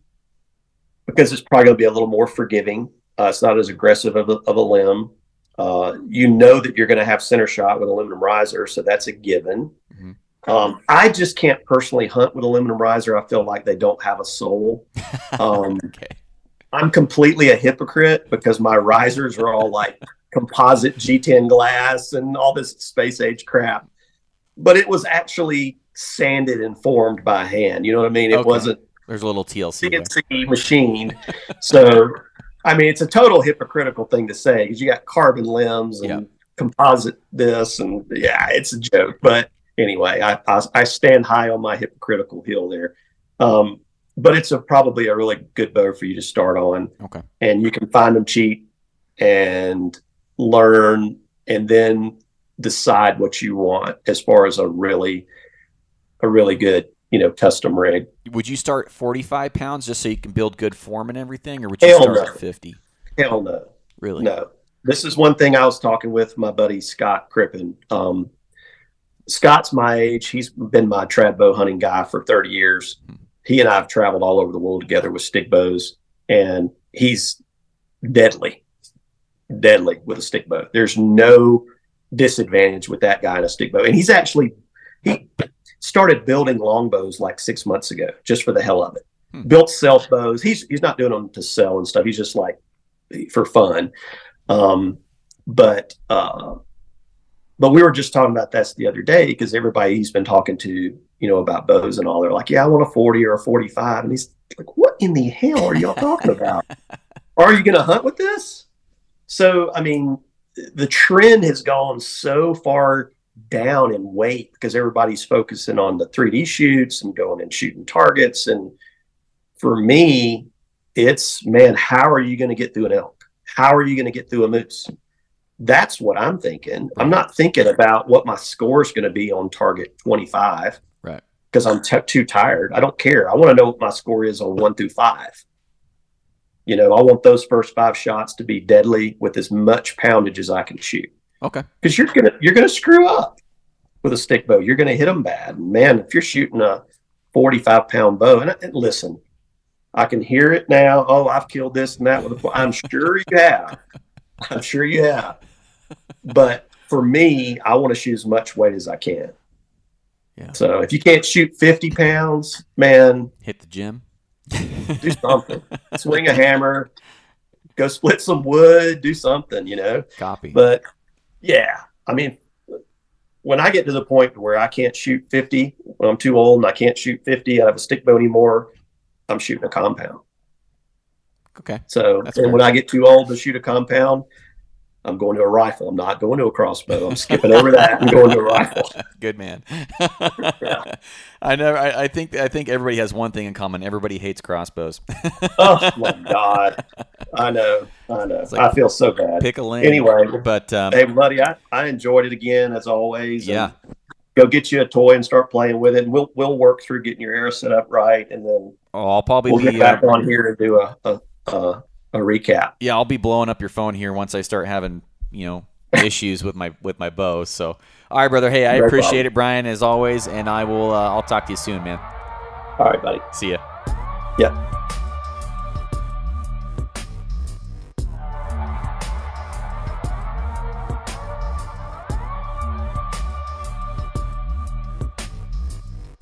because it's probably going to be a little more forgiving. Uh, it's not as aggressive of a, of a limb. Uh, you know that you're going to have center shot with aluminum riser, so that's a given. Mm-hmm. Um, I just can't personally hunt with aluminum riser. I feel like they don't have a soul. Um, okay. I'm completely a hypocrite because my risers are all like composite G10 glass and all this space age crap. But it was actually sanded and formed by hand. You know what I mean? It okay. wasn't. There's a little TLC. CNC machined. so I mean, it's a total hypocritical thing to say because you got carbon limbs and composite this, and yeah, it's a joke. But anyway, I, I, I stand high on my hypocritical hill there. Um, but it's a, probably a really good bow for you to start on. Okay. And you can find them cheap and learn and then decide what you want as far as a really a really good you know, custom rig. Would you start 45 pounds just so you can build good form and everything, or would you Hell start no. at 50? Hell no. Really? No. This is one thing I was talking with my buddy Scott Crippen. Um, Scott's my age. He's been my trad bow hunting guy for 30 years. Hmm. He and I have traveled all over the world together with stick bows, and he's deadly, deadly with a stick bow. There's no disadvantage with that guy in a stick bow, and he's actually he started building longbows like six months ago just for the hell of it. Hmm. Built self bows. He's he's not doing them to sell and stuff. He's just like for fun. Um, but uh, but we were just talking about this the other day because everybody he's been talking to, you know, about bows and all, they're like, "Yeah, I want a forty or a 45. and he's like, "What in the hell are y'all talking about? Are you going to hunt with this?" So, I mean, the trend has gone so far down in weight because everybody's focusing on the 3D shoots and going and shooting targets. And for me, it's man, how are you going to get through an elk? How are you going to get through a moose? That's what I'm thinking. I'm not thinking about what my score is going to be on target 25. Right. Because I'm t- too tired. I don't care. I want to know what my score is on one through five. You know, I want those first five shots to be deadly with as much poundage as I can shoot. Okay. Because you're gonna you're gonna screw up with a stick bow. You're gonna hit them bad. Man, if you're shooting a 45 pound bow, and, and listen, I can hear it now. Oh, I've killed this and that with a. I'm sure you have. I'm sure you have. But for me, I want to shoot as much weight as I can. Yeah. So if you can't shoot 50 pounds, man, hit the gym. do something. Swing a hammer. Go split some wood. Do something. You know. Copy. But yeah, I mean, when I get to the point where I can't shoot 50, when I'm too old and I can't shoot 50 I have a stick bow anymore, I'm shooting a compound. Okay. So, That's and fair. when I get too old to shoot a compound, I'm going to a rifle. I'm not going to a crossbow. I'm skipping over that and going to a rifle. Good man. yeah. I never. I, I, think. I think everybody has one thing in common. Everybody hates crossbows. oh my god! I know. I know. Like, I feel so bad. Pick a lane. Anyway, but um, hey, buddy, I, I enjoyed it again as always. Yeah. Go get you a toy and start playing with it. We'll we'll work through getting your arrow set up right, and then oh, I'll probably we'll be, get back uh, on here and do a, a, a a recap. Yeah, I'll be blowing up your phone here once I start having you know issues with my with my bow. So, all right, brother. Hey, I appreciate it, Bryan, as always, and I will. Uh, I'll talk to you soon, man. All right, buddy. See ya. Yeah.